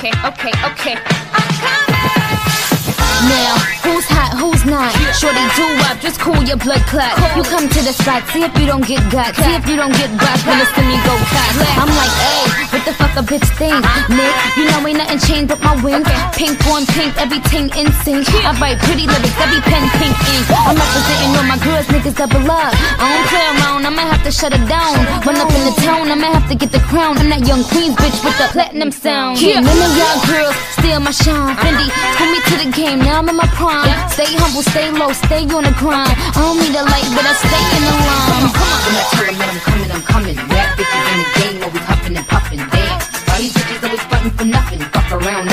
okay, okay, okay. I'm coming. Now, Shorty do up, just cool your blood clot. You come to the spot, see if you don't get got. See if you don't get got when it's me go caught. I'm like, hey, what the fuck a bitch think? Nick, you know ain't nothing changed but my wings. Pink on pink, everything in sync. I write pretty lyrics, every pen pink ink. I'm representing all my girls, niggas double up. I don't play around, I might have to shut it down. Run up in the town, I might have to get the crown. I'm that young queen's bitch with the platinum sound. Yeah, none of y'all girls steal my shine. Fendi, pull me to the game, now I'm in my prime. Stay humble, stay low, stay on the grind. I don't need a light, but I stay in the line. When I tell them that I'm coming, I'm coming. Bad bitches in the game, always huffing and puffing. Damn, why these bitches always fighting for nothing? Fuck around,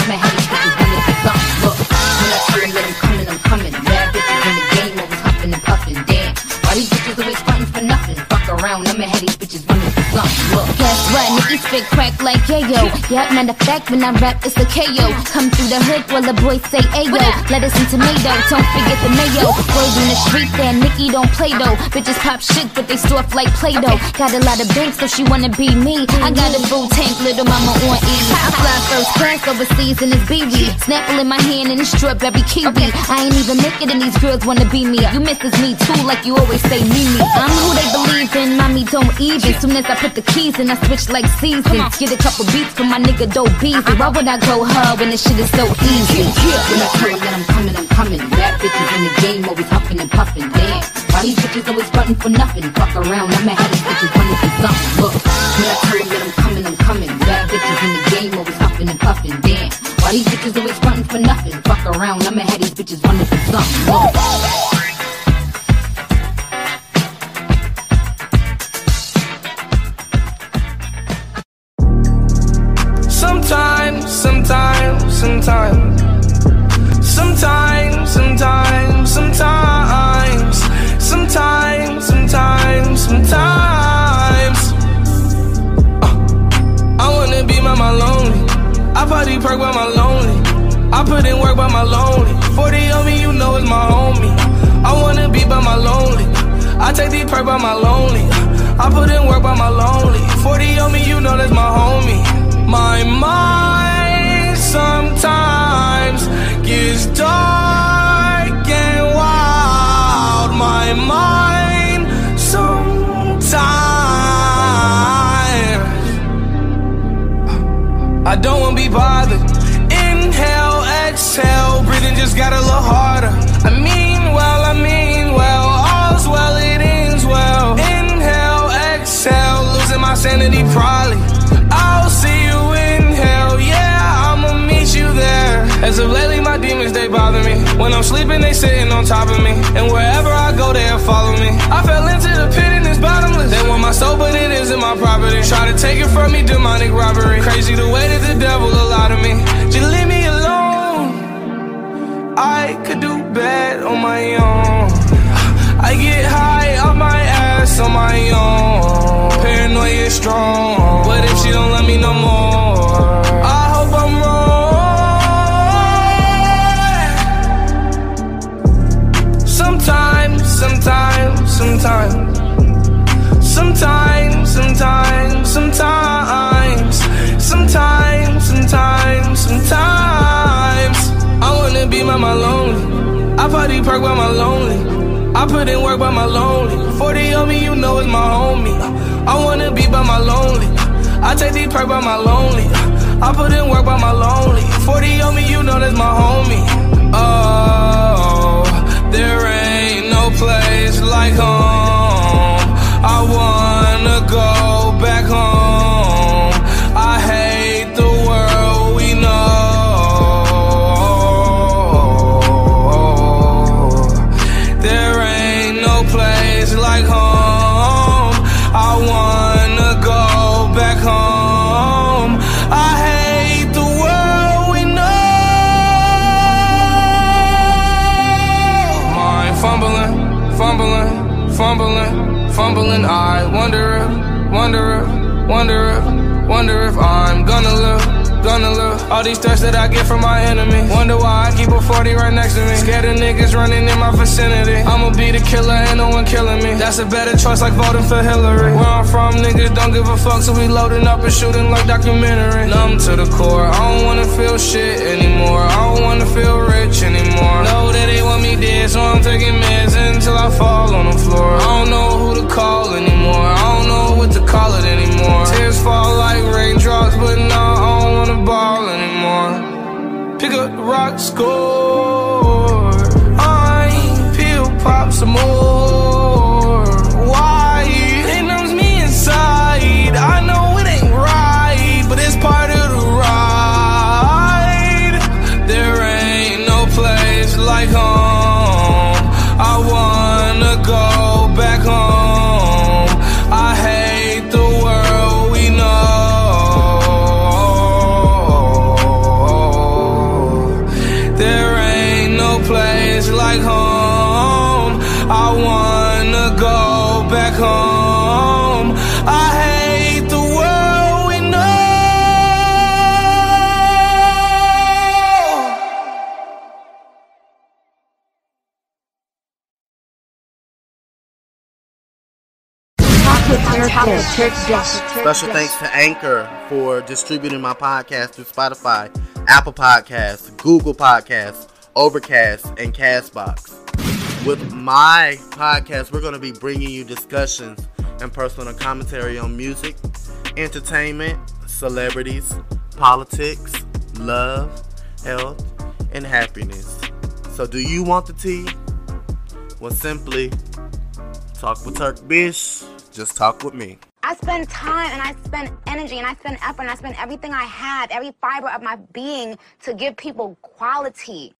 running for something. Look. Guess what? Nicki spit crack like yayo. Yeah, matter of fact, when I rap, it's the KO. Come through the hood while the boys say ayo. Lettuce and tomato, don't forget the mayo. Word in the street there, Nicki don't play though. Bitches pop shit, but they stuff like Play-Doh. Got a lot of banks, so she wanna be me. I got a full tank, little mama on E. I fly first class overseas in this BB. Snapple in my hand and it's strawberry kiwi. I ain't even make it and these girls wanna be me. You misses me too, like you always say, me me. I'm who they believe in, mommy don't even. Soon as I put the keys in, I switch like seasons. Get a couple beats from my nigga Dope Beezy. Why would I go hard when this shit is so easy? Yeah. When I tell that I'm coming, I'm coming. Bad bitches in the game, always huffing and puffing. Damn, why these bitches always frontin' for nothing? Fuck around, I'ma have these bitches running for something. Look, when I tell that I'm coming, I'm coming. Bad bitches in the game, always huffing and puffing. Damn, why these bitches always frontin' for nothing? Fuck around, I'ma have these bitches running for something. Look. I put in work by my lonely. 40 on me, you know it's my homie. I wanna be by my lonely. I take these perk by my lonely. I put in work by my lonely. 40 on me, you know that's my homie. Oh, there ain't no place like home. I wanna go back home. I All these threats that I get from my enemies. Wonder why I keep a 40 right next to me. Scared of niggas running in my vicinity. I'ma be the killer, ain't no one killing me. That's a better choice like voting for Hillary. Where I'm from, niggas don't give a fuck, so we loading up and shooting like documentary. Numb to the core, I don't wanna feel shit anymore. I don't wanna feel rich anymore. Know that they want me dead, so I'm taking meds until I fall on the floor. I don't know who to call anymore. I don't know what to call it anymore. Tears fall like raindrops, but now Pick up the rock, score. I peel pop some more. Special thanks to Anchor for distributing my podcast through Spotify, Apple Podcasts, Google Podcasts, Overcast, and Castbox. With my podcast, we're going to be bringing you discussions and personal commentary on music, entertainment, celebrities, politics, love, health, and happiness. So, do you want the tea? Well, simply talk with Turk Bish. Just talk with me. I spend time and I spend energy and I spend effort and I spend everything I have, every fiber of my being to give people quality.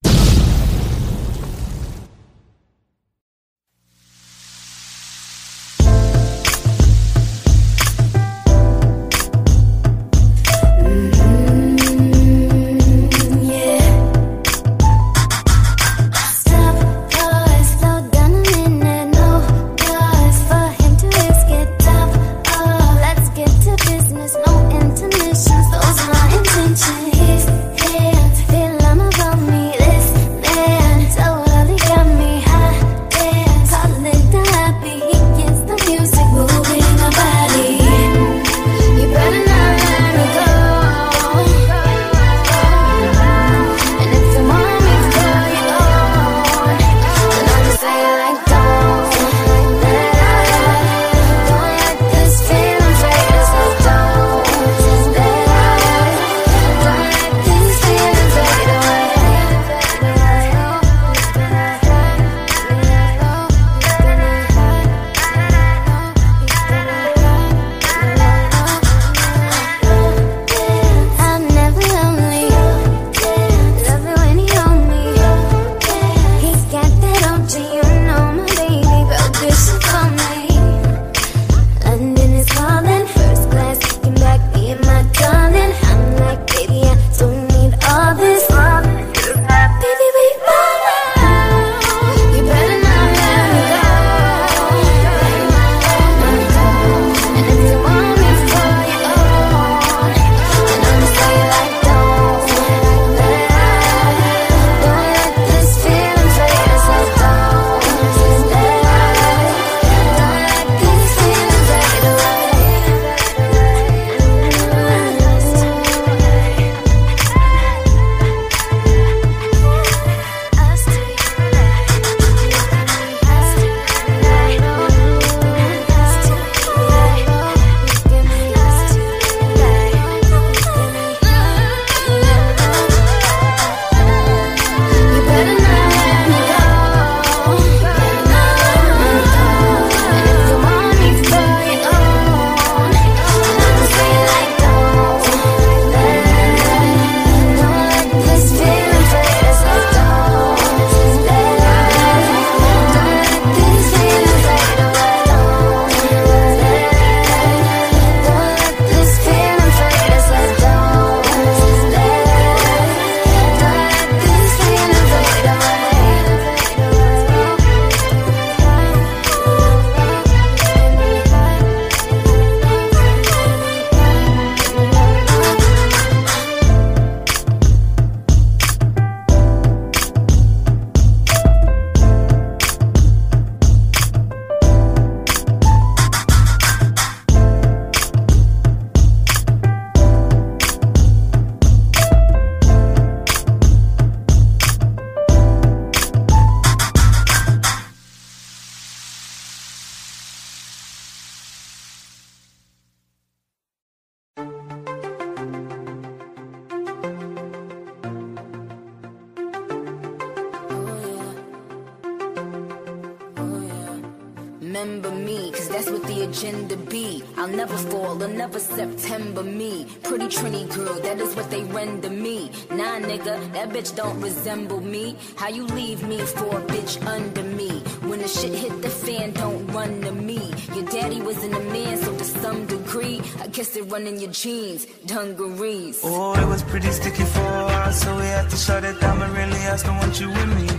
Girl, that is what they render me. Nah, nigga, that bitch don't resemble me. How you leave me for a bitch under me? When the shit hit the fan, don't run to me. Your daddy was in a man, so to some degree, I guess it run in your jeans, dungarees. Oh, it was pretty sticky for a while, so we had to shut it down. But really, I still want you with me.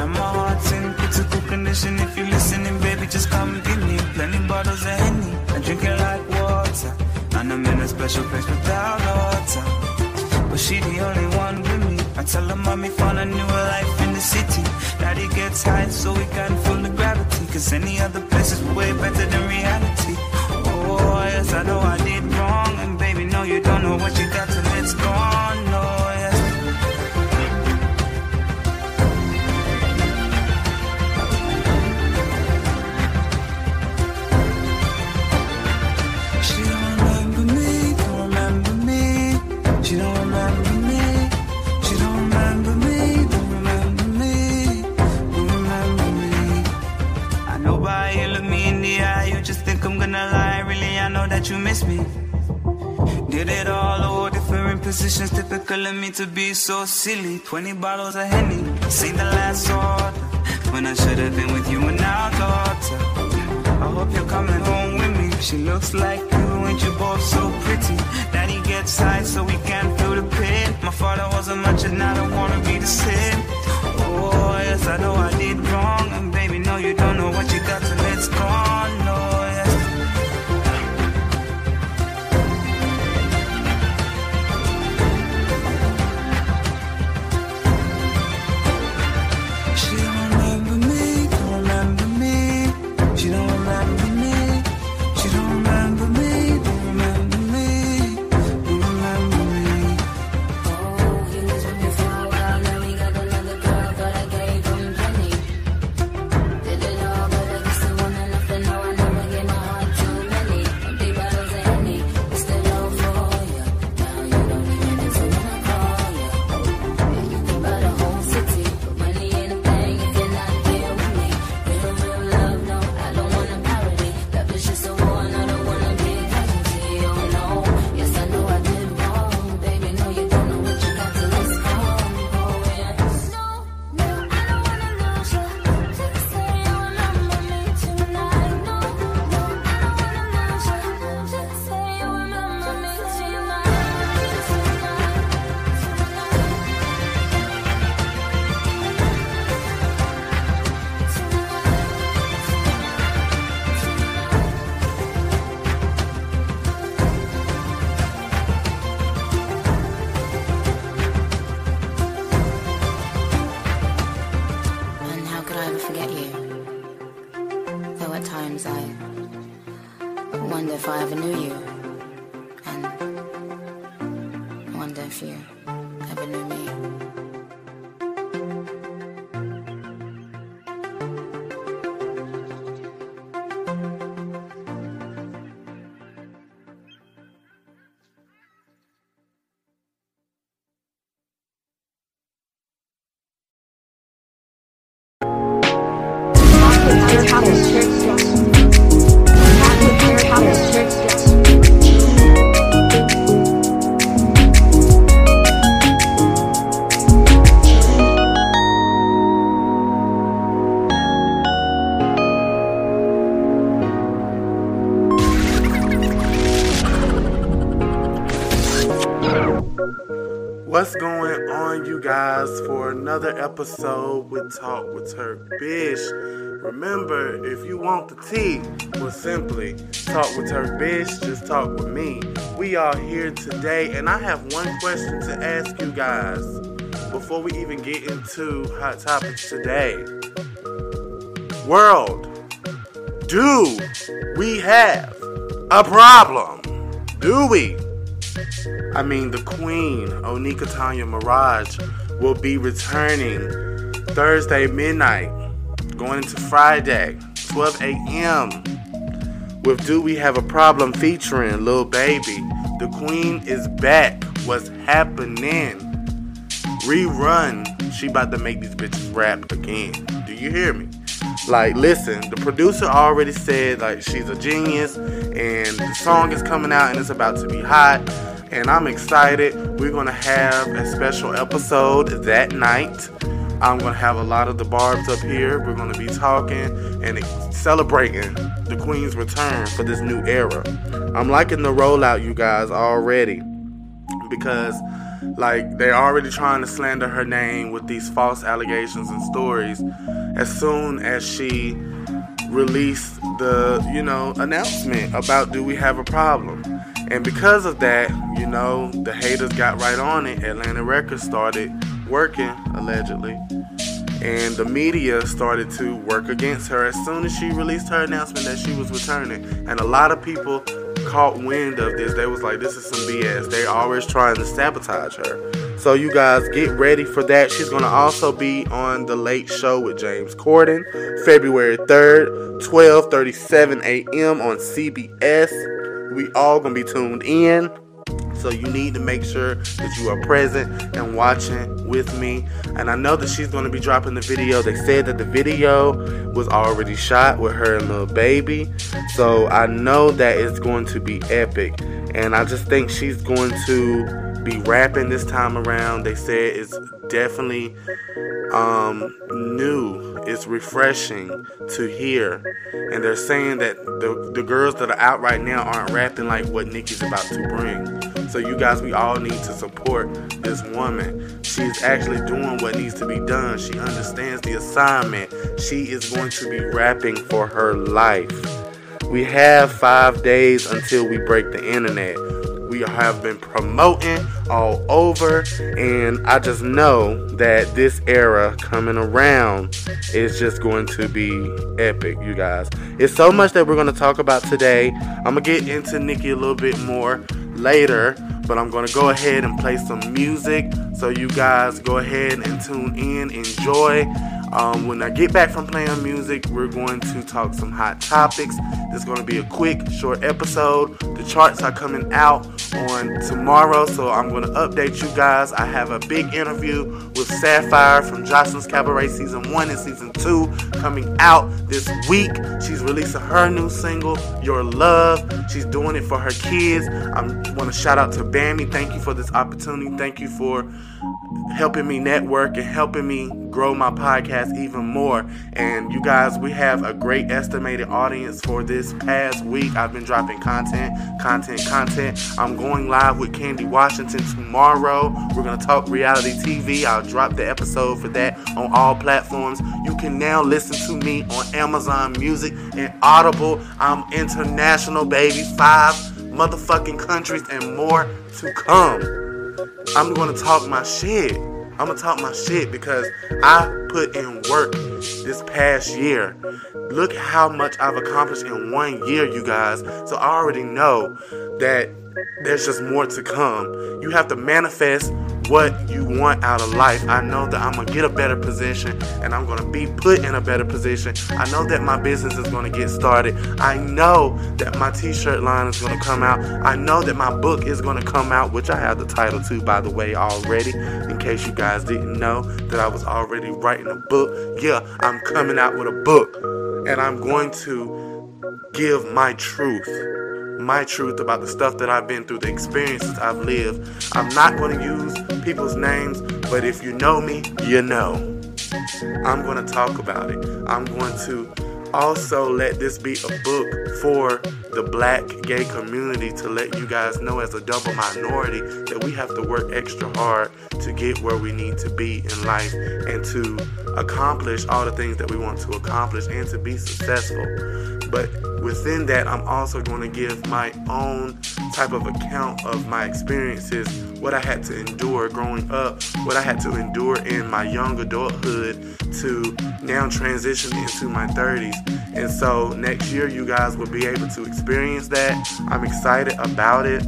And my heart's in critical condition. If you're listening, baby, just come and give me plenty bottles of Henny. And I'm in a special place without water. But she the only one with me. I tell her mommy found a new life in the city. Daddy gets high so we can feel the gravity. Cause any other place is way better than reality. Oh, yes, I know I did wrong. And baby, no, you don't know what you got till it's gone. Miss me. Did it all over different positions, typical of me to be so silly. 20 bottles of Henny, sing the last order. When I should have been with you and our daughter. I hope you're coming home with me. She looks like you, and you both so pretty. Daddy gets high so we can feel the pain. My father wasn't much, and I don't wanna be the same. Oh, yes, I know I did wrong. And baby, no, you don't know what you got till it's gone. Wonder if you ever knew me. Want the tea, well, simply talk with her bitch, just talk with me. We are here today, and I have one question to ask you guys before we even get into hot topics today. World, do we have a problem? Do we? I mean, the Queen, Onika Tanya Maraj, will be returning Thursday midnight, going into Friday, 12 a.m. with Do We Have a Problem featuring Lil Baby. The Queen is back. What's happening? Rerun. She about to make these bitches rap again. Do you hear me? Like, listen, the producer already said like she's a genius, and the song is coming out and it's about to be hot. And I'm excited. We're gonna have a special episode that night. I'm gonna have a lot of the barbs up here. We're gonna be talking and celebrating the Queen's return for this new era. I'm liking the rollout, you guys, already because like they're already trying to slander her name with these false allegations and stories as soon as she released the you know announcement about do we have a problem and because of that you know the haters got right on it atlanta records started working allegedly. And the media started to work against her. As soon as she released her announcement that she was returning and a lot of people caught wind of this they was like this is some bs they always trying to sabotage her. So you guys get ready for that. She's to also be on the late show with james corden february 3rd 12:37 a.m on cbs we all to be tuned in so you need to make sure that you are present and watching with me. And I know that she's going to be dropping the video. They said that the video was already shot with her and Lil Baby. So I know that it's going to be epic. And I just think she's going to be rapping this time around. They said it's definitely um, new. It's refreshing to hear. And they're saying that the, the girls that are out right now aren't rapping like what Nicki's about to bring. So you guys, we all need to support this woman. She's actually doing what needs to be done. She understands the assignment. She is going to be rapping for her life. We have five days until we break the internet. We have been promoting all over, and I just know that this era coming around is just going to be epic, you guys. It's so much that we're going to talk about today. I'm going to get into Nicki a little bit more later, but I'm going to go ahead and play some music. So you guys go ahead and tune in, enjoy. Um, when I get back from playing music, we're going to talk some hot topics. This is going to be a quick, short episode. The charts are coming out on tomorrow, so I'm going to update you guys. I have a big interview with Sapphire from Joseline's Cabaret Season 1 and Season 2 coming out this week. She's releasing her new single, Your Love. She's doing it for her kids. I want to shout out to Bammy. Thank you for this opportunity. Thank you for helping me network and helping me grow my podcast even more. And you guys, we have a great estimated audience for this past week. I've been dropping content, content, content. I'm going live with Candy Washington tomorrow. We're going to talk reality TV. I'll drop the episode for that on all platforms. You can now listen to me on Amazon Music and Audible. I'm international, baby. Five motherfucking countries and more to come. I'm gonna talk my shit. I'm gonna talk my shit because I put in work this past year. Look how much I've accomplished in one year, you guys. So I already know that there's just more to come. You have to manifest what you want out of life. I know that I'm gonna get a better position and I'm gonna be put in a better position. I know that my business is gonna get started. I know that my t shirt line is gonna come out. I know that my book is gonna come out, which I have the title to, by the way, already. In case you guys didn't know that I was already writing a book. Yeah, I'm coming out with a book and I'm going to give my truth my truth about the stuff that I've been through, the experiences I've lived. I'm not going to use people's names, but if you know me, you know. I'm going to talk about it. I'm going to also let this be a book for the black gay community to let you guys know as a double minority that we have to work extra hard to get where we need to be in life and to accomplish all the things that we want to accomplish and to be successful. But within that, I'm also going to give my own type of account of my experiences, what I had to endure growing up, what I had to endure in my young adulthood to now transition into my 30s. And so next year, you guys will be able to experience that. I'm excited about it.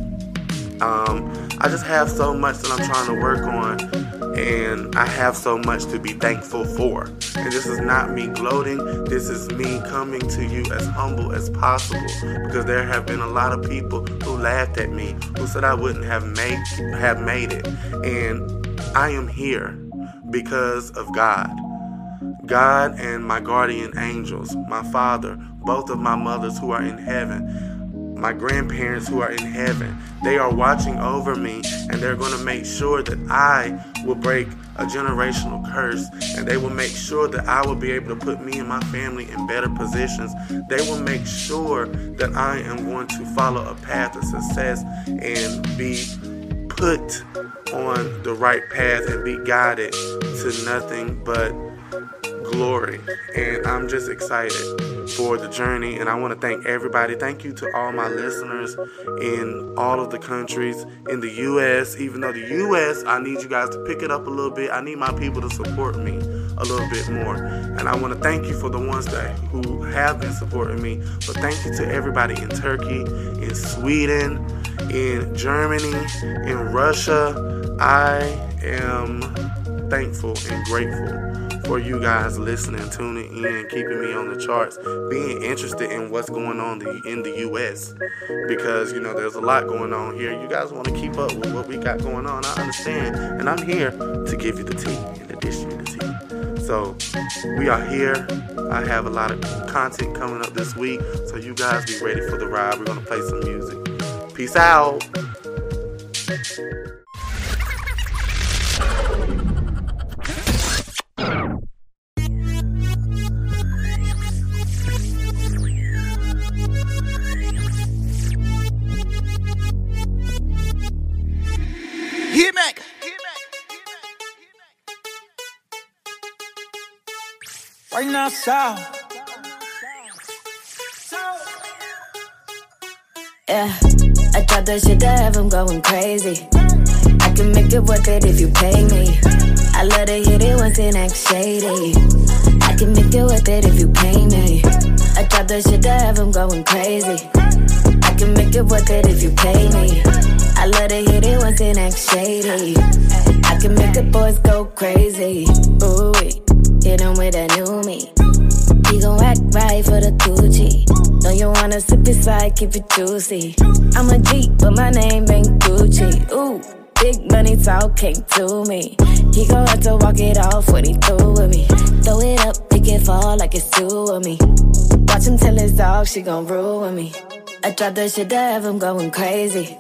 Um, I just have so much that I'm trying to work on, and I have so much to be thankful for. And this is not me gloating, this is me coming to you as humble as possible because there have been a lot of people who laughed at me, who said I wouldn't have made have made it. And I am here because of God. God and my guardian angels, my father, both of my mothers who are in heaven, my grandparents who are in heaven. They are watching over me and they're going to make sure that I will break a generational curse and they will make sure that I will be able to put me and my family in better positions. They will make sure that I am going to follow a path of success and be put on the right path and be guided to nothing but glory. And I'm just excited for the journey. And I want to thank everybody. Thank you to all my listeners in all of the countries in the U.S. Even though the U.S., I need you guys to pick it up a little bit. I need my people to support me a little bit more. And I want to thank you for the ones that who have been supporting me. But thank you to everybody in Turkey, in Sweden, in Germany, in Russia. I am thankful and grateful for you guys listening, tuning in, keeping me on the charts, being interested in what's going on in the U.S. Because, you know, there's a lot going on here. You guys want to keep up with what we got going on. I understand. And I'm here to give you the tea in addition to the tea. So we are here. I have a lot of content coming up this week. So you guys be ready for the ride. We're going to play some music. Peace out. Now, south. Yeah, I thought that shit to have him going crazy. I can make it worth it if you pay me. I love to hit it once and act shady. I can make it worth it if you pay me. I thought that shit to have him going crazy. I can make it worth it if you pay me. I love to hit it once and act shady. I can make the boys go crazy. Ooh, hit him with a new me. He gon' act right for the Gucci. Know you wanna sip it side, keep it juicy. I'm a G, but my name ain't Gucci. Ooh, big money talk came to me. He gon' have to walk it off when he through with me. Throw it up, make it fall like it's two of me. Watch him tell his dog she gon' ruin me. I drop that shit to have him going crazy.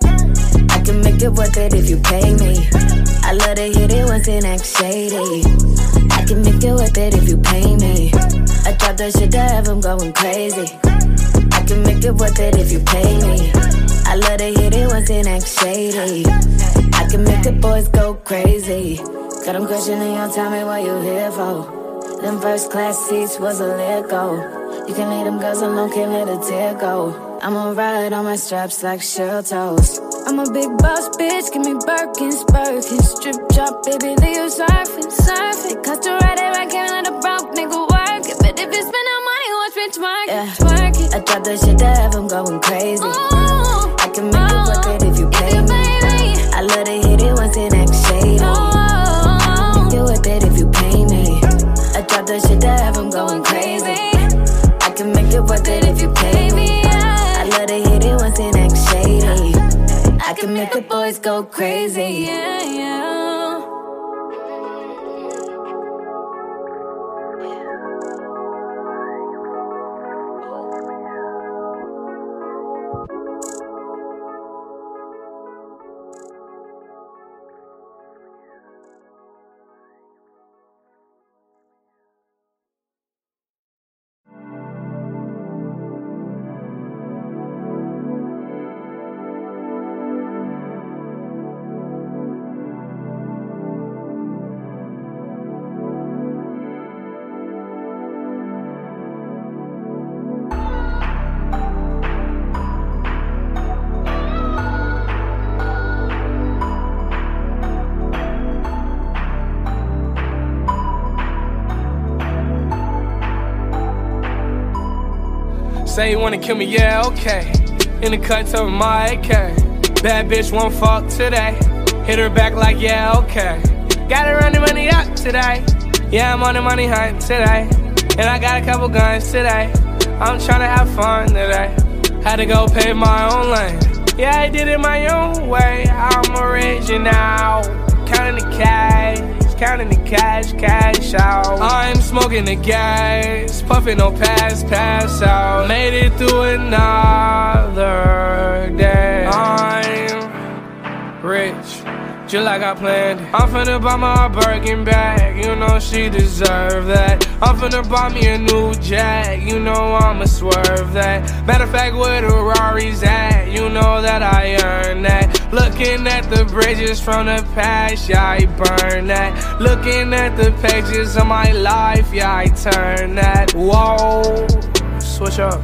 I can make it worth it if you pay me. I love to hit it once and act shady. I can make it worth it if you pay me. I drop that shit to have him going crazy. I can make it worth it if you pay me. I love to hit it once and act shady. I can make the boys go crazy. Got them questioning you, tell me what you here for. Them first class seats was a let go. You can leave them girls alone, can't let a tear go. I'ma ride on my straps like shell toes. I'm a big boss bitch, give me Birkins, Birkins. Strip drop, baby, leave you surfing, surfing. Cost to ride it, I can't let a broke nigga work it. But if you spend no money, watch me twerk it, twerk it. I drop that shit to have him going crazy. I make the boys go crazy. Yeah, yeah. Kill me, yeah, okay. In the cut of my AK. Bad bitch won't fuck today. Hit her back like, yeah, okay. Gotta run the money up today. Yeah, I'm on the money hunt today. And I got a couple guns today. I'm tryna have fun today. Had to go pay my own lane. Yeah, I did it my own way. I'm original. Counting the cash. Counting the cash, cash out. I'm smoking the gas, puffing on pass, pass out. Made it through another day. I'm rich. Just like I planned. I'm finna buy my Birkin bag, you know she deserve that. I'm finna buy me a new Jag, you know I'ma swerve that. Matter of fact, where the Rari's at, you know that I earned that. Looking at the bridges from the past, yeah, I burn that. Looking at the pages of my life, yeah, I turn that. Whoa, switch up.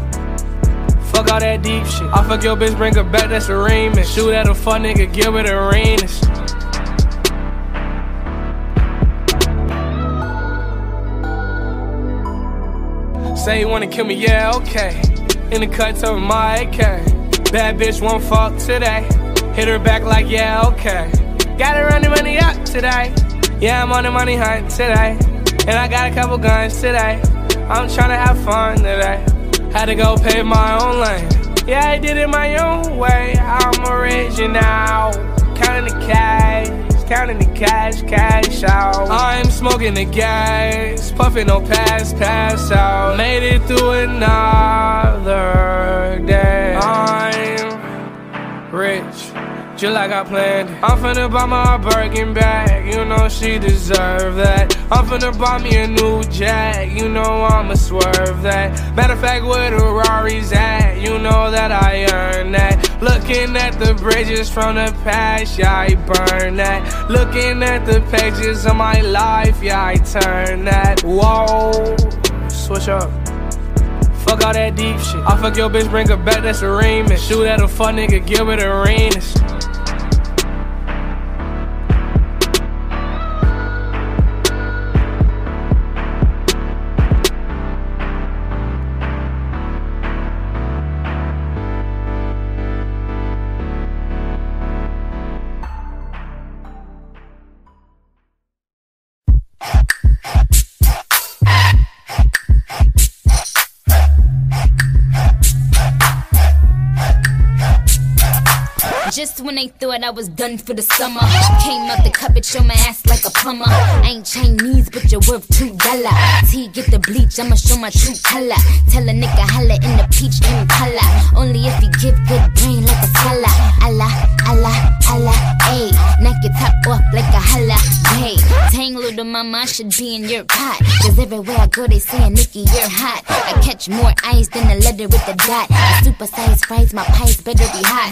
Fuck all that deep shit. I fuck your bitch, bring her back, that's a remix. Shoot at a fun nigga, Gilbert Arenas. Say you wanna kill me, yeah, okay. In the cut of my AK. Bad bitch won't fuck today. Hit her back like, yeah, okay. Gotta run the money up today. Yeah, I'm on the money hunt today. And I got a couple guns today. I'm tryna have fun today. Had to go pay my own lane. Yeah, I did it my own way. I'm original. Counting the cash, counting the cash, cash out. I'm smoking the gas, puffing on pass, pass out. Made it through another day. I'm rich. Like I planned. I'm finna buy my Birkin bag, you know she deserve that. I'm finna buy me a new Jag, you know I'ma swerve that. Matter of fact, where the Rari's at, you know that I earned that. Looking at the bridges from the past, yeah, I burn that. Looking at the pages of my life, yeah, I turn that. Whoa, switch up. Fuck all that deep shit. I fuck your bitch, bring her back, that's a remix. Shoot at a fun nigga, Gilbert Arenas. Just when they thought I was done for the summer, came out the cupboard, show my ass like a plumber. Ain't Chinese, but you're worth two dollar. T get the bleach, I'ma show my true color. Tell a nigga holla in the peach in color. Only if he give good brain like a scholar. Allah, Allah, Allah, ayy. Knock your top off like a holla, hey. Tang little mama, I should be in your pot. Cause everywhere I go, they saying Nicki, you're hot. I catch more eyes than a letter with a dot. I supersize fries, my pies better be hot.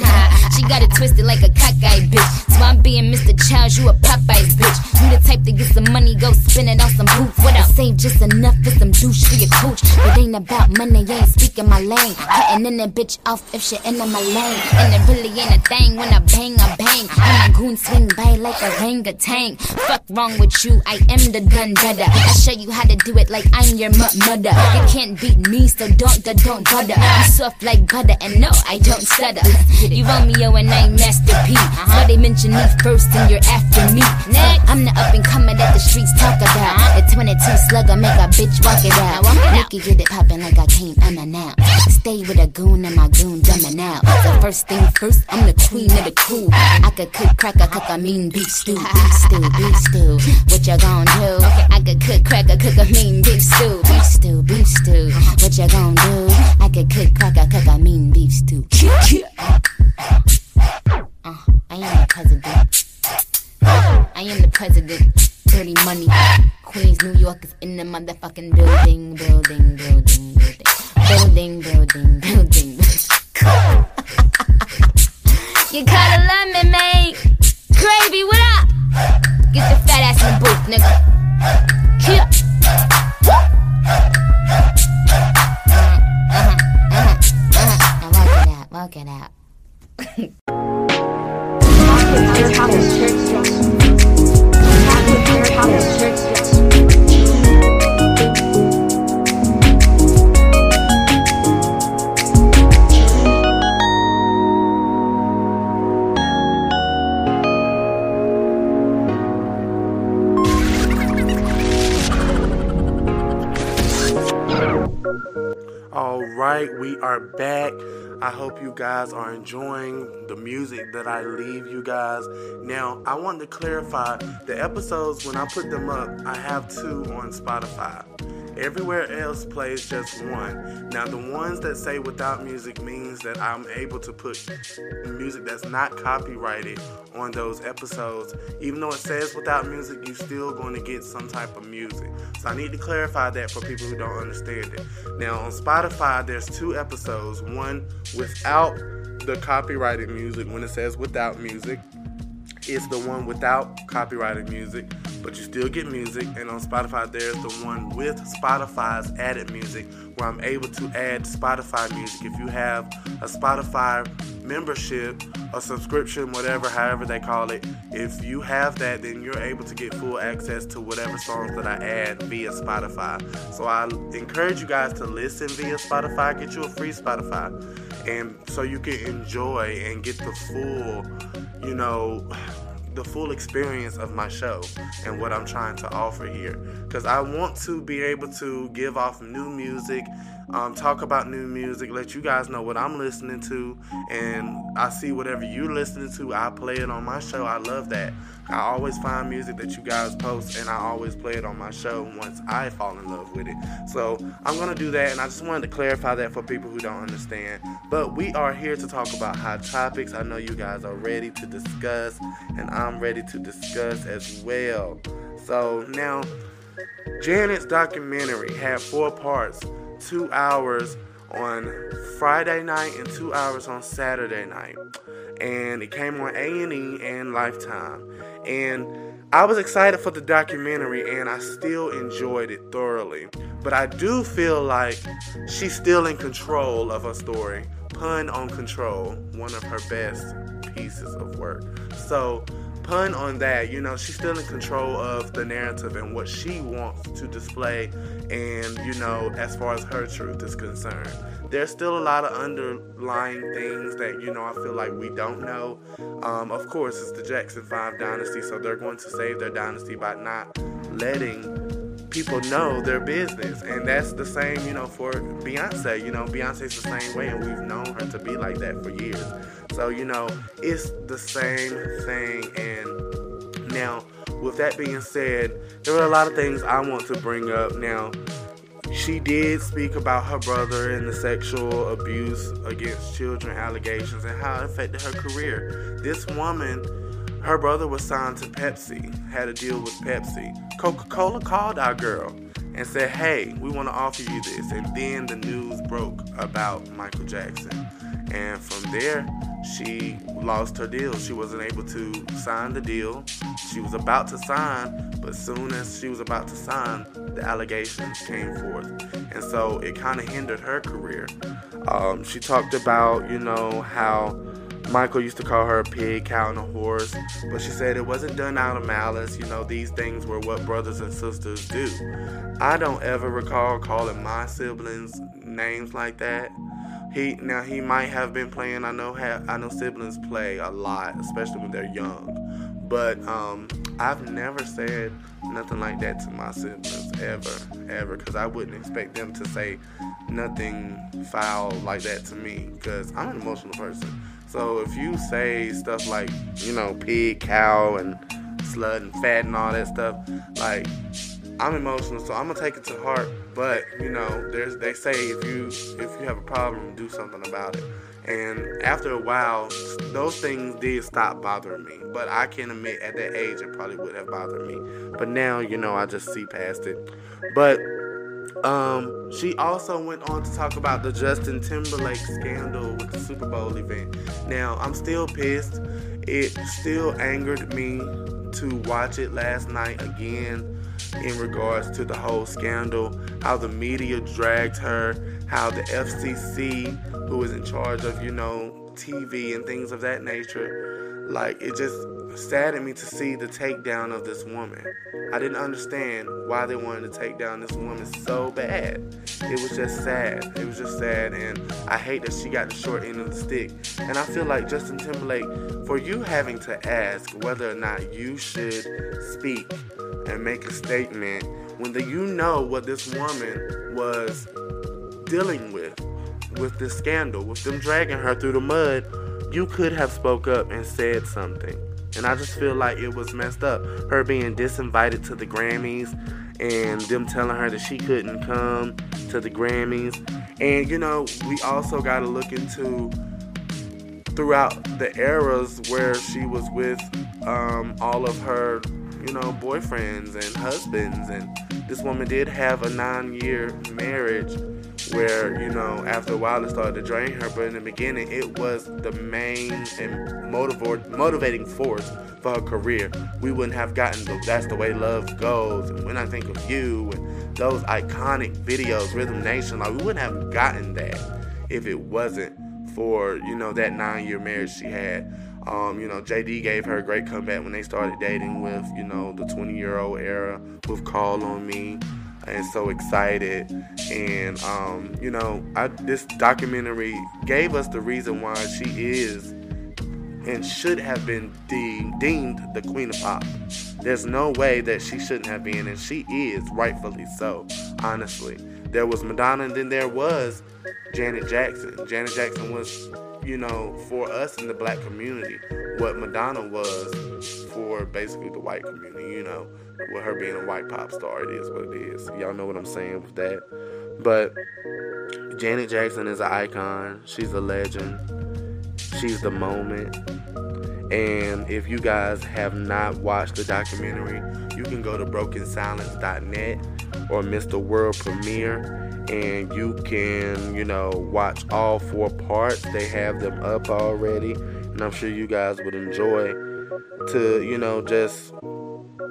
she got it twisted like a cockeyed bitch. So I'm being Mr. Childs, you a Popeyes bitch. You the type to get some money, go spend it on some boots. What I save just enough for some douche for your coach. It ain't about money, I ain't speaking my lane. Cutting in that bitch off if she enter my lane. And it really ain't a thing when I bang, I bang. And my goon swing by like a orangutan. Fuck wrong with you, I am the gun better. I show you how to do it like I'm your mother. You can't beat me, so don't, don't, don't bother. You soft like butter, and no, I don't stutter. You Romeo and I Master P. Uh-huh. So they mention me first and you're after me. Next, I'm the up and coming that the streets talk about. Uh-huh. The 22 slugger make a bitch walk it out. Nicki get it poppin' like I came unannounced. Stay with a goon and my goon dumbing out. So first thing first, I'm the queen of the crew. I could cook, crack a cook, I mean beef stew, beef stew, beef stew. What you gon' do? I could cook, crack a cook, I mean beef stew, beef stew, beef stew. What you gon' do? I could cook, crack a cook, I mean beef stew. Uh, I am the president. I am the president. Dirty money. Queens, New York is in the motherfucking building, building, building, building, building, building, building. you gotta love me, mate. Gravy, what up? Get your fat ass in the booth, nigga. Yeah. You guys are enjoying the music that I leave you guys. Now, I want to clarify the episodes when I put them up, I have two on Spotify. Everywhere else plays just one. Now, the ones that say without music means that I'm able to put music that's not copyrighted on those episodes. Even though it says without music, you're still going to get some type of music. So I need to clarify that for people who don't understand it. Now, on Spotify, there's two episodes one without the copyrighted music when it says without music is the one without copyrighted music, but you still get music. And on Spotify, there's the one with Spotify's added music, where I'm able to add Spotify music. If you have a Spotify membership, a subscription, whatever, however they call it, if you have that, then you're able to get full access to whatever songs that I add via Spotify. So I encourage you guys to listen via Spotify, get you a free Spotify, and so you can enjoy and get the full, you know, the full experience of my show and what I'm trying to offer here. Because I want to be able to give off new music, um, talk about new music, let you guys know what I'm listening to, and I see whatever you're listening to, I play it on my show. I love that. I always find music that you guys post, and I always play it on my show once I fall in love with it. So I'm gonna do that, and I just wanted to clarify that for people who don't understand. But we are here to talk about hot topics. I know you guys are ready to discuss, and I'm ready to discuss as well. So now, Janet's documentary had four parts, two hours on Friday night and two hours on Saturday night, and it came on A and E and Lifetime. And I was excited for the documentary, and I still enjoyed it thoroughly. But I do feel like she's still in control of her story. Pun on control, one of her best pieces of work. So pun on that, you know, she's still in control of the narrative and what she wants to display, and you know, as far as her truth is concerned. There's still a lot of underlying things that, you know, I feel like we don't know. Um, of course, it's the Jackson 5 dynasty, so they're going to save their dynasty by not letting people know their business. And that's the same, you know, for Beyonce. You know, Beyonce's the same way, and we've known her to be like that for years. So, you know, it's the same thing. And now, with that being said, there are a lot of things I want to bring up. Now, she did speak about her brother and the sexual abuse against children allegations and how it affected her career. This woman, her brother was signed to Pepsi, had a deal with Pepsi. Coca Cola called our girl and said, Hey, we want to offer you this. And then the news broke about Michael Jackson. And from there, she lost her deal. She wasn't able to sign the deal. She was about to sign, but soon as she was about to sign, the allegations came forth. And so it kind of hindered her career. Um, she talked about, you know, how Michael used to call her a pig, cow, and a horse, but she said it wasn't done out of malice. You know, these things were what brothers and sisters do. I don't ever recall calling my siblings names like that. He now he might have been playing. I know ha- I know siblings play a lot, especially when they're young. But um, I've never said nothing like that to my siblings ever, ever, because I wouldn't expect them to say nothing foul like that to me, because I'm an emotional person. So if you say stuff like you know pig, cow, and slut and fat and all that stuff, like I'm emotional, so I'm gonna take it to heart. But you know, there's they say if you if you have a problem, do something about it. And after a while, those things did stop bothering me. But I can admit, at that age, it probably would have bothered me. But now, you know, I just see past it. But um, she also went on to talk about the Justin Timberlake scandal with the Super Bowl event. Now, I'm still pissed. It still angered me to watch it last night again in regards to the whole scandal, how the media dragged her, how the FCC, who is in charge of, you know, TV and things of that nature, like it just saddened me to see the takedown of this woman. I didn't understand why they wanted to take down this woman so bad. It was just sad. It was just sad, and I hate that she got the short end of the stick. And I feel like Justin Timberlake, for you having to ask whether or not you should speak and make a statement when the, you know what this woman was dealing with with this scandal, with them dragging her through the mud, you could have spoke up and said something. And I just feel like it was messed up. Her being disinvited to the Grammys and them telling her that she couldn't come to the Grammys. And you know, we also got to look into throughout the eras where she was with um, all of her, you know, boyfriends and husbands. And this woman did have a nine year marriage where, you know, after a while it started to drain her. But in the beginning, it was the main and motiv- motivating force for her career. We wouldn't have gotten the That's the Way Love Goes. And when I think of you and those iconic videos, Rhythm Nation, like we wouldn't have gotten that if it wasn't for you know that nine year marriage she had. Um, you know, JD gave her a great comeback when they started dating with you know the 20 year old era with Call on Me, and so excited. And um, you know, I, this documentary gave us the reason why she is and should have been de- deemed the queen of pop. There's no way that she shouldn't have been, and she is rightfully so. Honestly, there was Madonna, and then there was Janet Jackson. Janet Jackson was, you know, for us in the black community, what Madonna was for basically the white community, you know, with her being a white pop star, it is what it is. Y'all know what I'm saying with that. But Janet Jackson is an icon. She's a legend. She's the moment. And if you guys have not watched the documentary, you can go to brokensilence.net or Mr. World Premiere and you can, you know, watch all four parts. They have them up already, and I'm sure you guys would enjoy to, you know, just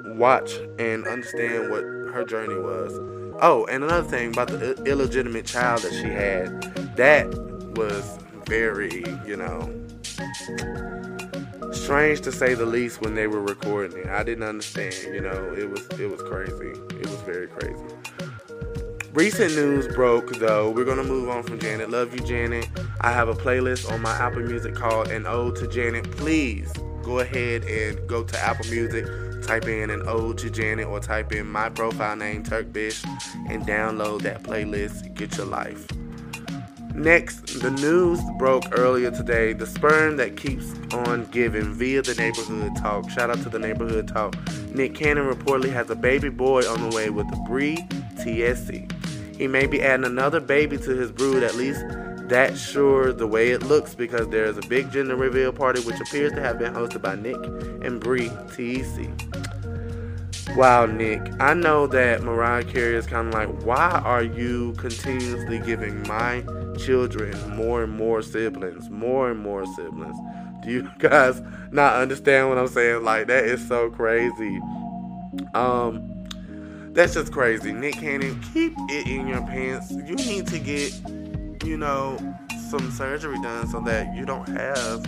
watch and understand what her journey was. Oh, and another thing about the illegitimate child that she had, that was very, you know, strange to say the least when they were recording it. I didn't understand, you know, it was it was crazy. It was very crazy. Recent news broke though. We're gonna move on from Janet. Love you, Janet. I have a playlist on my Apple Music called An Ode to Janet. Please go ahead and go to Apple Music, type in An Ode to Janet, or type in my profile name, Turk Bish, and download that playlist. Get your life. Next, the news broke earlier today. The sperm that keeps on giving via the neighborhood talk. Shout out to the neighborhood talk. Nick Cannon reportedly has a baby boy on the way with Bre Tiesi. He may be adding another baby to his brood, at least that's sure the way it looks because there's a big gender reveal party which appears to have been hosted by Nick and Bre Tiesi. Wow, Nick, I know that Mariah Carey is kind of like, why are you continuously giving my children more and more siblings, more and more siblings? Do you guys not understand what I'm saying? Like, that is so crazy. Um, that's just crazy. Nick Cannon, keep it in your pants. You need to get, you know, some surgery done so that you don't have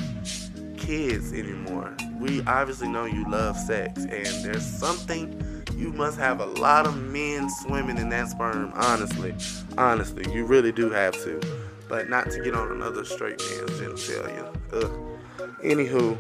kids anymore. We obviously know you love sex, and there's something you must have a lot of men swimming in that sperm. Honestly, honestly, you really do have to. But not to get on another straight man's genitalia. Ugh. Anywho,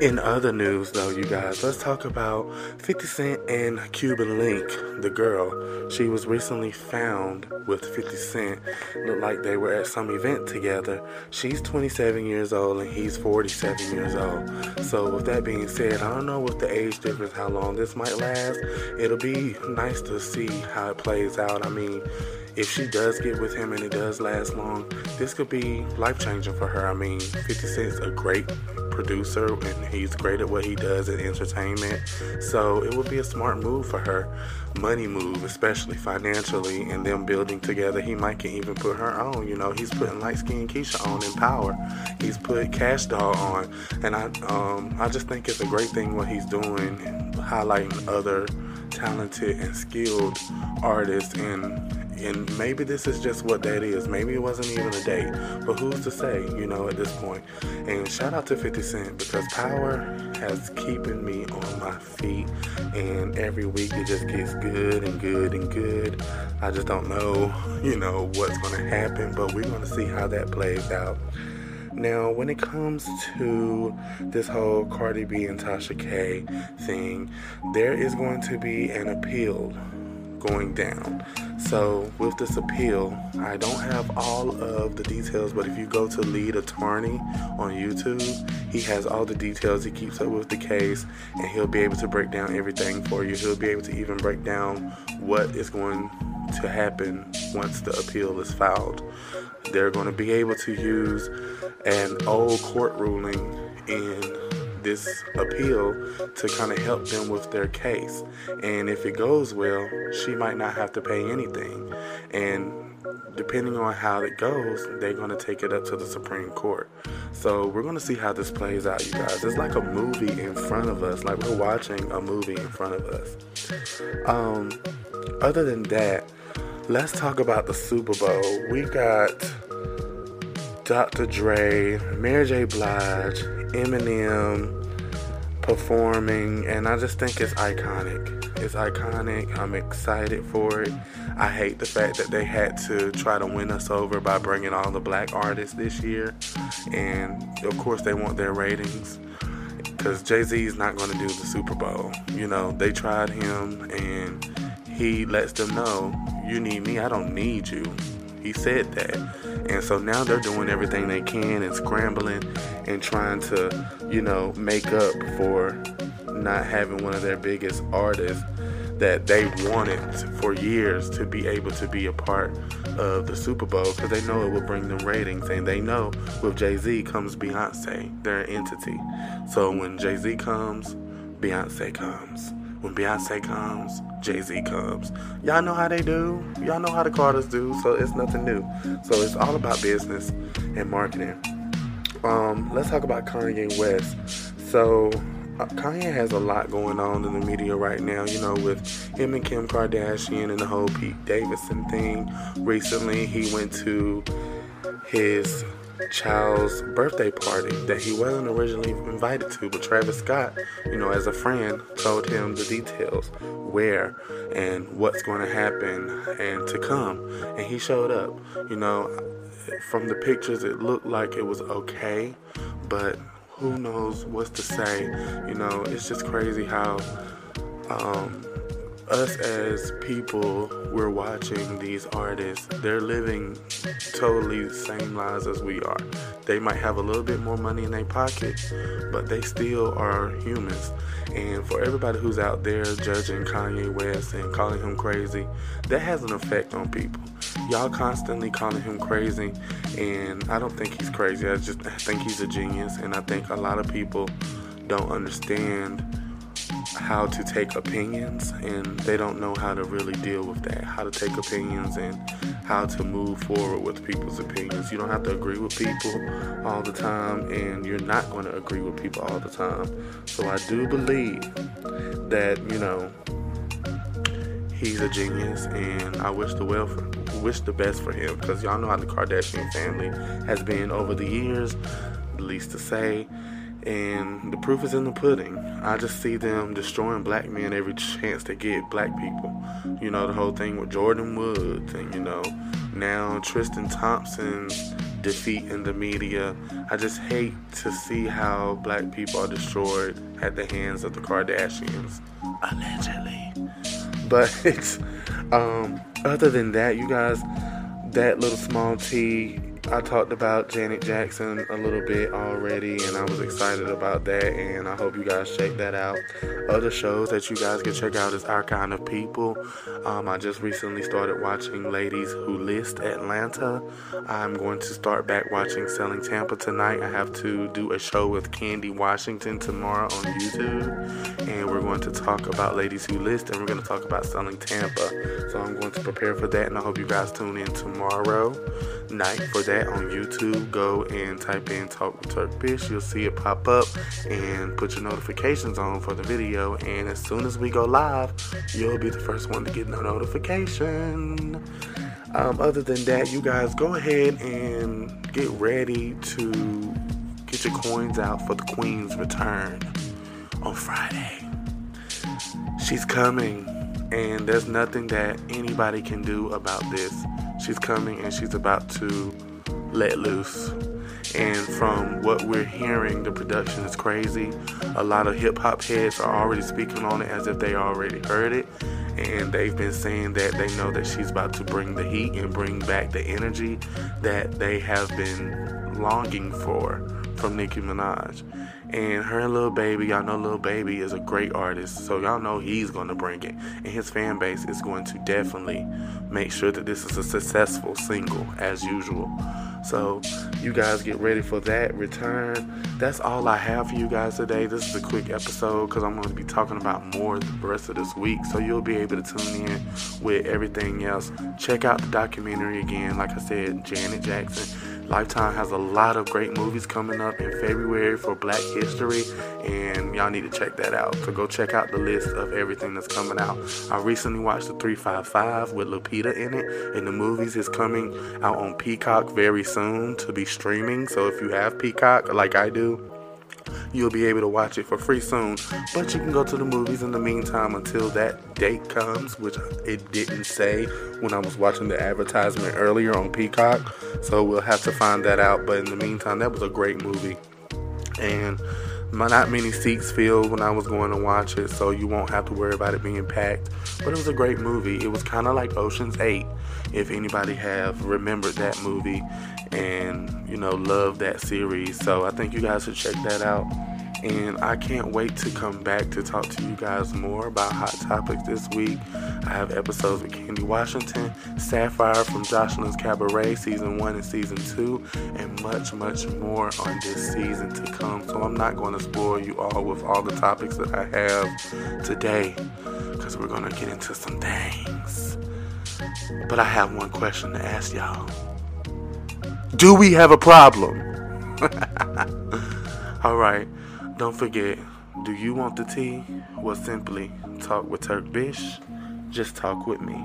in other news, though, you guys, let's talk about 50 Cent and Cuban Link, the girl. She was recently found with 50 Cent. Looked like they were at some event together. She's 27 years old and he's 47 years old. So, with that being said, I don't know with the age difference how long this might last. It'll be nice to see how it plays out. I mean, if she does get with him and it does last long, this could be life changing for her. I mean, 50 Cent's a great producer and he's great at what he does in entertainment. So it would be a smart move for her. Money move, especially financially, and them building together. He might can even put her on. You know, he's putting light skin Keisha on in Power. He's put Cash Doll on, and I um I just think it's a great thing what he's doing, highlighting other talented and skilled artists and and maybe this is just what that is. Maybe it wasn't even a date, but who's to say, you know, at this point? And shout out to 50 Cent because Power has keeping me on my feet, and every week it just gets good and good and good. I just don't know, you know, what's going to happen, but we're going to see how that plays out. Now, when it comes to this whole Cardi B and Tasha K thing, there is going to be an appeal going down. So with this appeal, I don't have all of the details, but if you go to Lead Attorney on YouTube, he has all the details. He keeps up with the case, and he'll be able to break down everything for you. He'll be able to even break down what is going to happen once the appeal is filed. They're going to be able to use an old court ruling in this appeal to kind of help them with their case. And if it goes well, she might not have to pay anything. And depending on how it goes, they're going to take it up to the Supreme Court. So we're going to see how this plays out, you guys. It's like a movie in front of us, like we're watching a movie in front of us. Um, other than that, let's talk about the Super Bowl. We got Dr. Dre, Mary J. Blige, Eminem performing, and I just think it's iconic. It's iconic. I'm excited for it. I hate the fact that they had to try to win us over by bringing all the black artists this year, and of course they want their ratings. Because Jay Z is not going to do the Super Bowl. You know, they tried him and he lets them know, you need me, I don't need you. He said that. And so now they're doing everything they can and scrambling and trying to, you know, make up for not having one of their biggest artists that they wanted for years to be able to be a part of the Super Bowl because they know it will bring them ratings. And they know with Jay Z comes Beyonce, they're an entity. So when Jay Z comes, Beyonce comes. When Beyonce comes, Jay Z comes. Y'all know how they do. Y'all know how the Carters do. So it's nothing new. So it's all about business and marketing. Um, let's talk about Kanye West. So uh, Kanye has a lot going on in the media right now. You know, with him and Kim Kardashian and the whole Pete Davidson thing. Recently, he went to his child's birthday party that he wasn't originally invited to, but Travis Scott, you know, as a friend, told him the details, where and what's going to happen and to come. And he showed up. You know, from the pictures, it looked like it was okay, but who knows what's to say. You know, it's just crazy how um, us as people, we're watching these artists. They're living totally the same lives as we are. They might have a little bit more money in their pocket, but they still are humans. And for everybody who's out there judging Kanye West and calling him crazy, that has an effect on people. Y'all constantly calling him crazy, and I don't think he's crazy. I just think he's a genius, and I think a lot of people don't understand how to take opinions and they don't know how to really deal with that. How to take opinions and how to move forward with people's opinions. You don't have to agree with people all the time and you're not going to agree with people all the time. So i do believe that you know he's a genius and i wish the well for, wish the best for him. Because y'all know how the kardashian family has been over the years least to say and the proof is in the pudding. I just see them destroying black men every chance they get, black people. You know, the whole thing with Jordyn Woods and, you know, now Tristan Thompson's defeat in the media. I just hate to see how black people are destroyed at the hands of the Kardashians, allegedly. But it's, um, other than that, you guys, that little small T I talked about Janet Jackson a little bit already, and I was excited about that, and I hope you guys check that out. Other shows that you guys can check out is Our Kind of People. Um, I just recently started watching Ladies Who List Atlanta. I'm going to start back watching Selling Tampa tonight. I have to do a show with Candy Washington tomorrow on YouTube, and we're going to talk about Ladies Who List, and we're going to talk about Selling Tampa. So I'm going to prepare for that, and I hope you guys tune in tomorrow night for that on YouTube. Go and type in Talk with Turk Bish. You'll see it pop up and put your notifications on for the video. And as soon as we go live, you'll be the first one to get no notification. Um, other than that, you guys go ahead and get ready to get your coins out for the Queen's return on Friday. She's coming, and there's nothing that anybody can do about this. She's coming and she's about to let loose. And from what we're hearing, the production is crazy. A lot of hip hop heads are already speaking on it as if they already heard it. and they've been saying that they know that she's about to bring the heat and bring back the energy that they have been longing for from Nicki Minaj. And her and Lil Baby, y'all know Lil Baby is a great artist, so y'all know he's gonna bring it. And his fan base is going to definitely make sure that this is a successful single as usual. So you guys get ready for that return. That's all I have for you guys today. This is a quick episode because I'm going to be talking about more the rest of this week. So you'll be able to tune in with everything else. Check out the documentary again. Like I said, Janet Jackson. Lifetime has a lot of great movies coming up in February for Black History, and y'all need to check that out. So go check out the list of everything that's coming out. I recently watched the 355 with Lupita in it, and the movies is coming out on Peacock very soon to be streaming. So if you have Peacock, like I do, you'll be able to watch it for free soon. But you can go to the movies in the meantime until that date comes, which it didn't say when I was watching the advertisement earlier on Peacock. So we'll have to find that out. But in the meantime, that was a great movie. And not many seats filled when I was going to watch it, so you won't have to worry about it being packed. But it was a great movie. It was kind of like Ocean's 8, if anybody have remembered that movie and you know love that series. So I think you guys should check that out. And I can't wait to come back to talk to you guys more about hot topics this week. I have episodes with Candy Washington, Sapphire from Joseline's Cabaret season one and season two, and much, much more on this season to come. So I'm not going to spoil you all with all the topics that I have today because we're going to get into some things. But I have one question to ask y'all. Do we have a problem? All right. Don't forget, do you want the tea? Well, simply talk with Turk Bish. Just talk with me.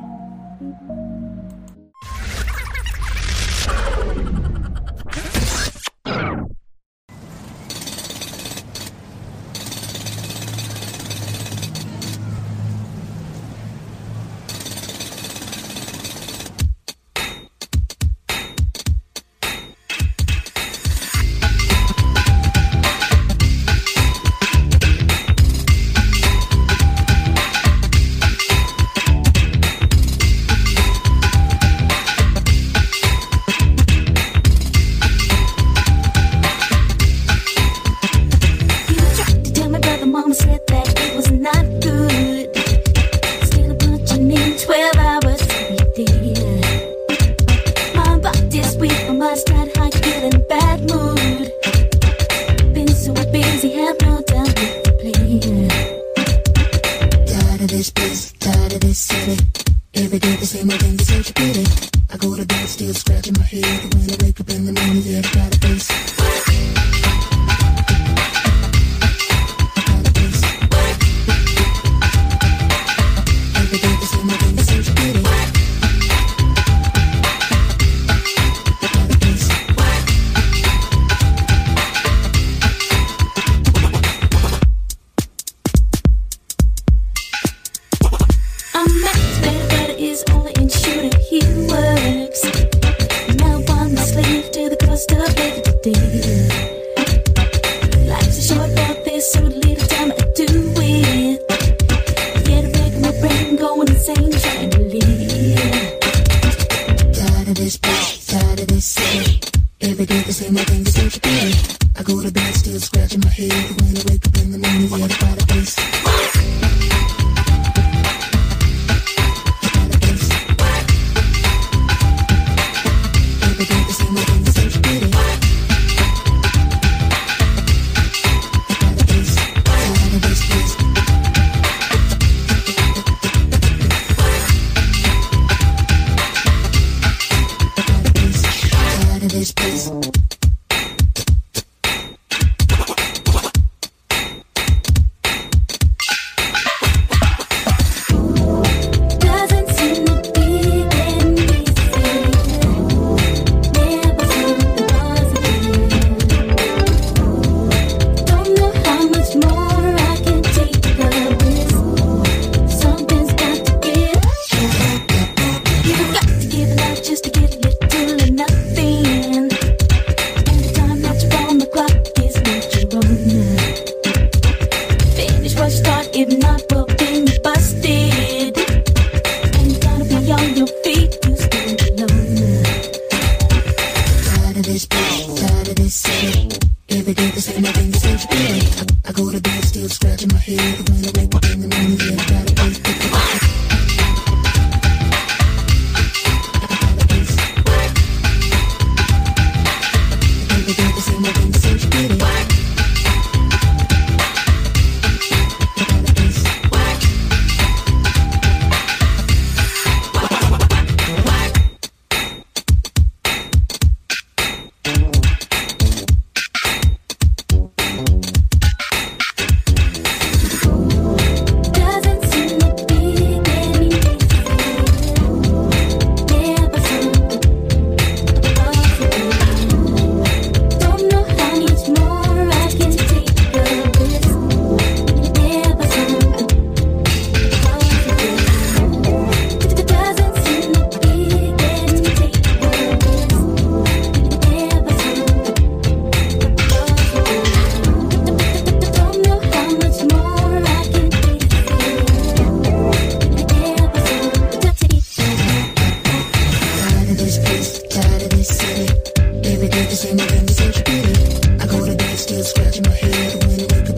Every day the same, again, such a pity. I go to bed still scratching my head when I wake up.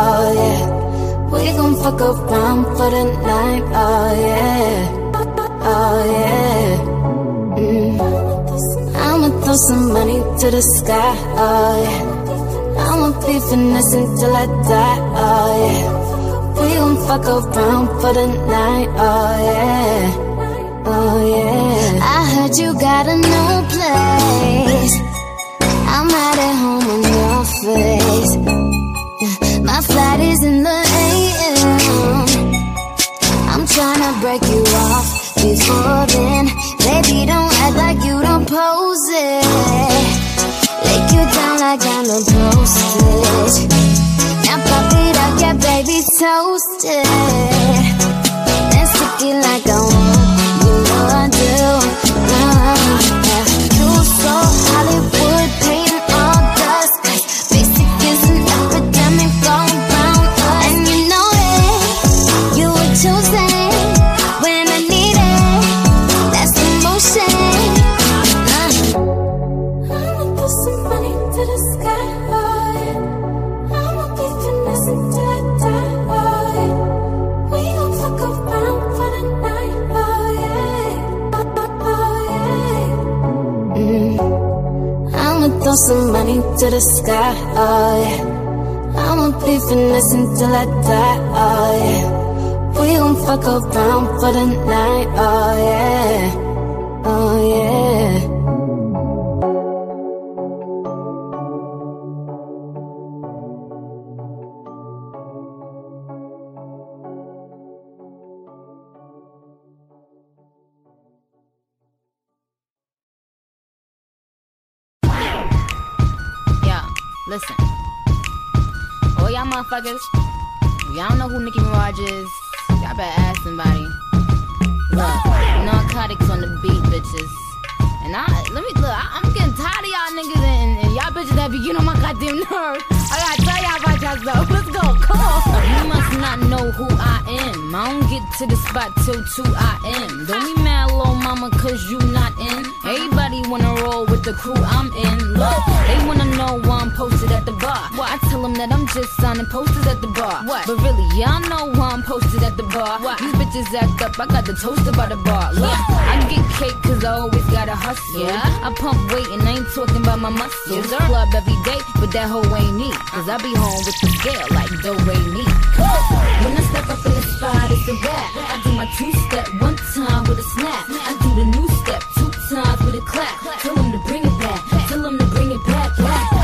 Oh yeah. We gon' fuck around for the night, oh yeah. Oh yeah. Mm. I'ma throw some money to the sky, oh yeah. I'ma be finessing till I die, oh yeah. We gon' fuck around for the night, oh yeah. Oh yeah. I heard you got a new place. I'm at home on your face. My flight is in the AM. I'm tryna break you off before then. Baby, don't act like you don't pose it. Lick you down like I'm the postage. Now pop it up, yeah, baby, toasted. Then stick it like I want, to the sky. I'ma be finessing till I die. We gon' fuck around for the night, oh yeah. Oh yeah. Y'all motherfuckers, y'all know who Nicki Minaj is. Y'all better ask somebody. Look, narcotics on the beat, bitches. And I, let me look, I, I'm getting tired of y'all niggas and, and y'all bitches that be getting on my goddamn nerves. I gotta tell y'all about yourself. Let's go, come on. You must not know who I am. I don't get to the spot till 2 a.m. Don't be mad, little mama, cause you not in. Everybody wanna roll with the crew I'm in. Look, they wanna know why I'm posted at the bar. Well, I tell them that I'm just signing posters at the bar. What? But really, y'all know why I'm posted at the bar. What? These bitches act up, I got the toaster by the bar. Look, I get cake cause I always gotta hustle. Yeah. I pump weight and I ain't talking about my muscles. Club every day, but that hoe ain't me. Cause I be home with the scale like do re mi. When I step up in the spot, it's a rap. I do my two step one time with a snap. I do the new step two times with a clap. Tell them to bring it back. Tell them to bring it back. back.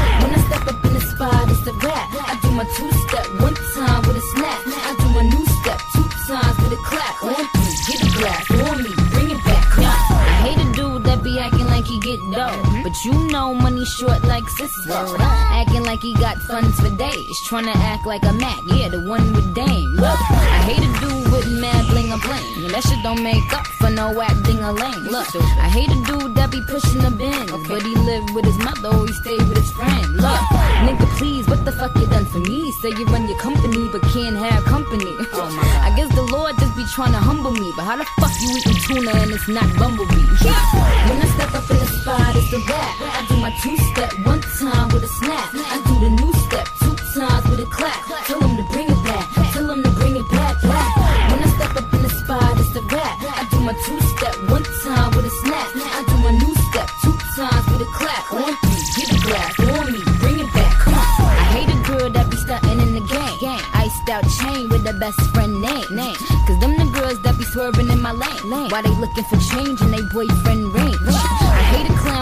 You know money short like Cisco. Acting like he got funds for days, trying to act like a Mac, yeah, the one with Dame. Look, I hate a dude with mad bling a bling. That shit don't make up for no acting a lame. Look, I hate a dude that be pushing the bin, but he live with his mother or he stay with his friend. Look, nigga, please, what the fuck you done for me? Say you run your company, but can't have company. Oh my God. I guess the Lord just be trying to humble me, but how the fuck you eating tuna and it's not bumblebee? When I step up in the spot, it's a rap. I do my two step one time with a snap. I do the new step two times with a clap. Tell them to bring it back. Tell them to bring it back. back. When I step up in the spot, it's a rap. I do my two step one time with a snap. I do my new step two times with a clap. On three, get a glass. On me, bring it back. Come on. I hate a girl that be stunting in the game. Iced out chain with the best friend name. name. Cause them the girls that be swerving in my lane. lane. Why they looking for change in they boyfriend ring? I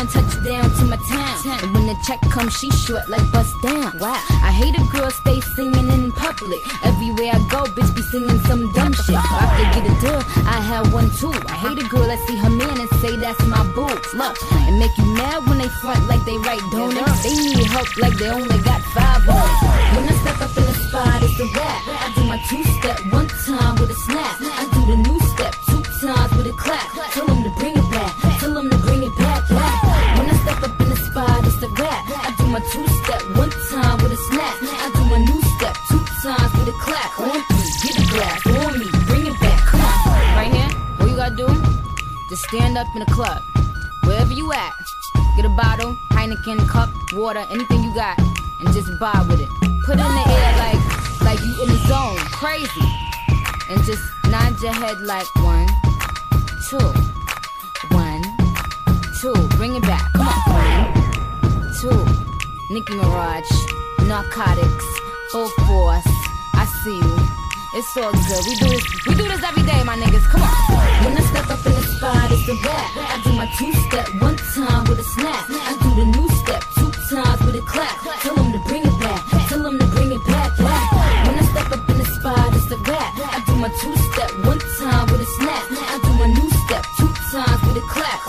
clown touchdown to my town. And when the check comes, she short like bust down. Wow. I hate a girl stay singing in public. Everywhere I go, bitch be singing some dumb shit. I could get a deal, I had one too. I hate a girl that see her man and say that's my boo. Look, and make you mad when they front like they write donuts. They need help like they only got five on. When I step up in the spot, it's a rap. I do my two step one time with a snap. I do the new step two times with a clap. Tell them to bring it up in the club. Wherever you at, get a bottle, Heineken, cup, water, anything you got, and just vibe with it. Put it in the air like, like you in the zone, crazy. And just nod your head like one, two, one, two. Bring it back. Come on. One, two. Nicki Minaj, narcotics, full force. I see you. It's all good. We do this. We do this every day, my niggas. Come on. When I step up in the spot, it's a rap. I do my two step one time with a snap. I do the new step two times with a clap. Tell them to bring it back. Tell them to bring it back. back. When I step up in the spot, it's a rap. I do my two step one time with a snap. I do my new step two times with a clap.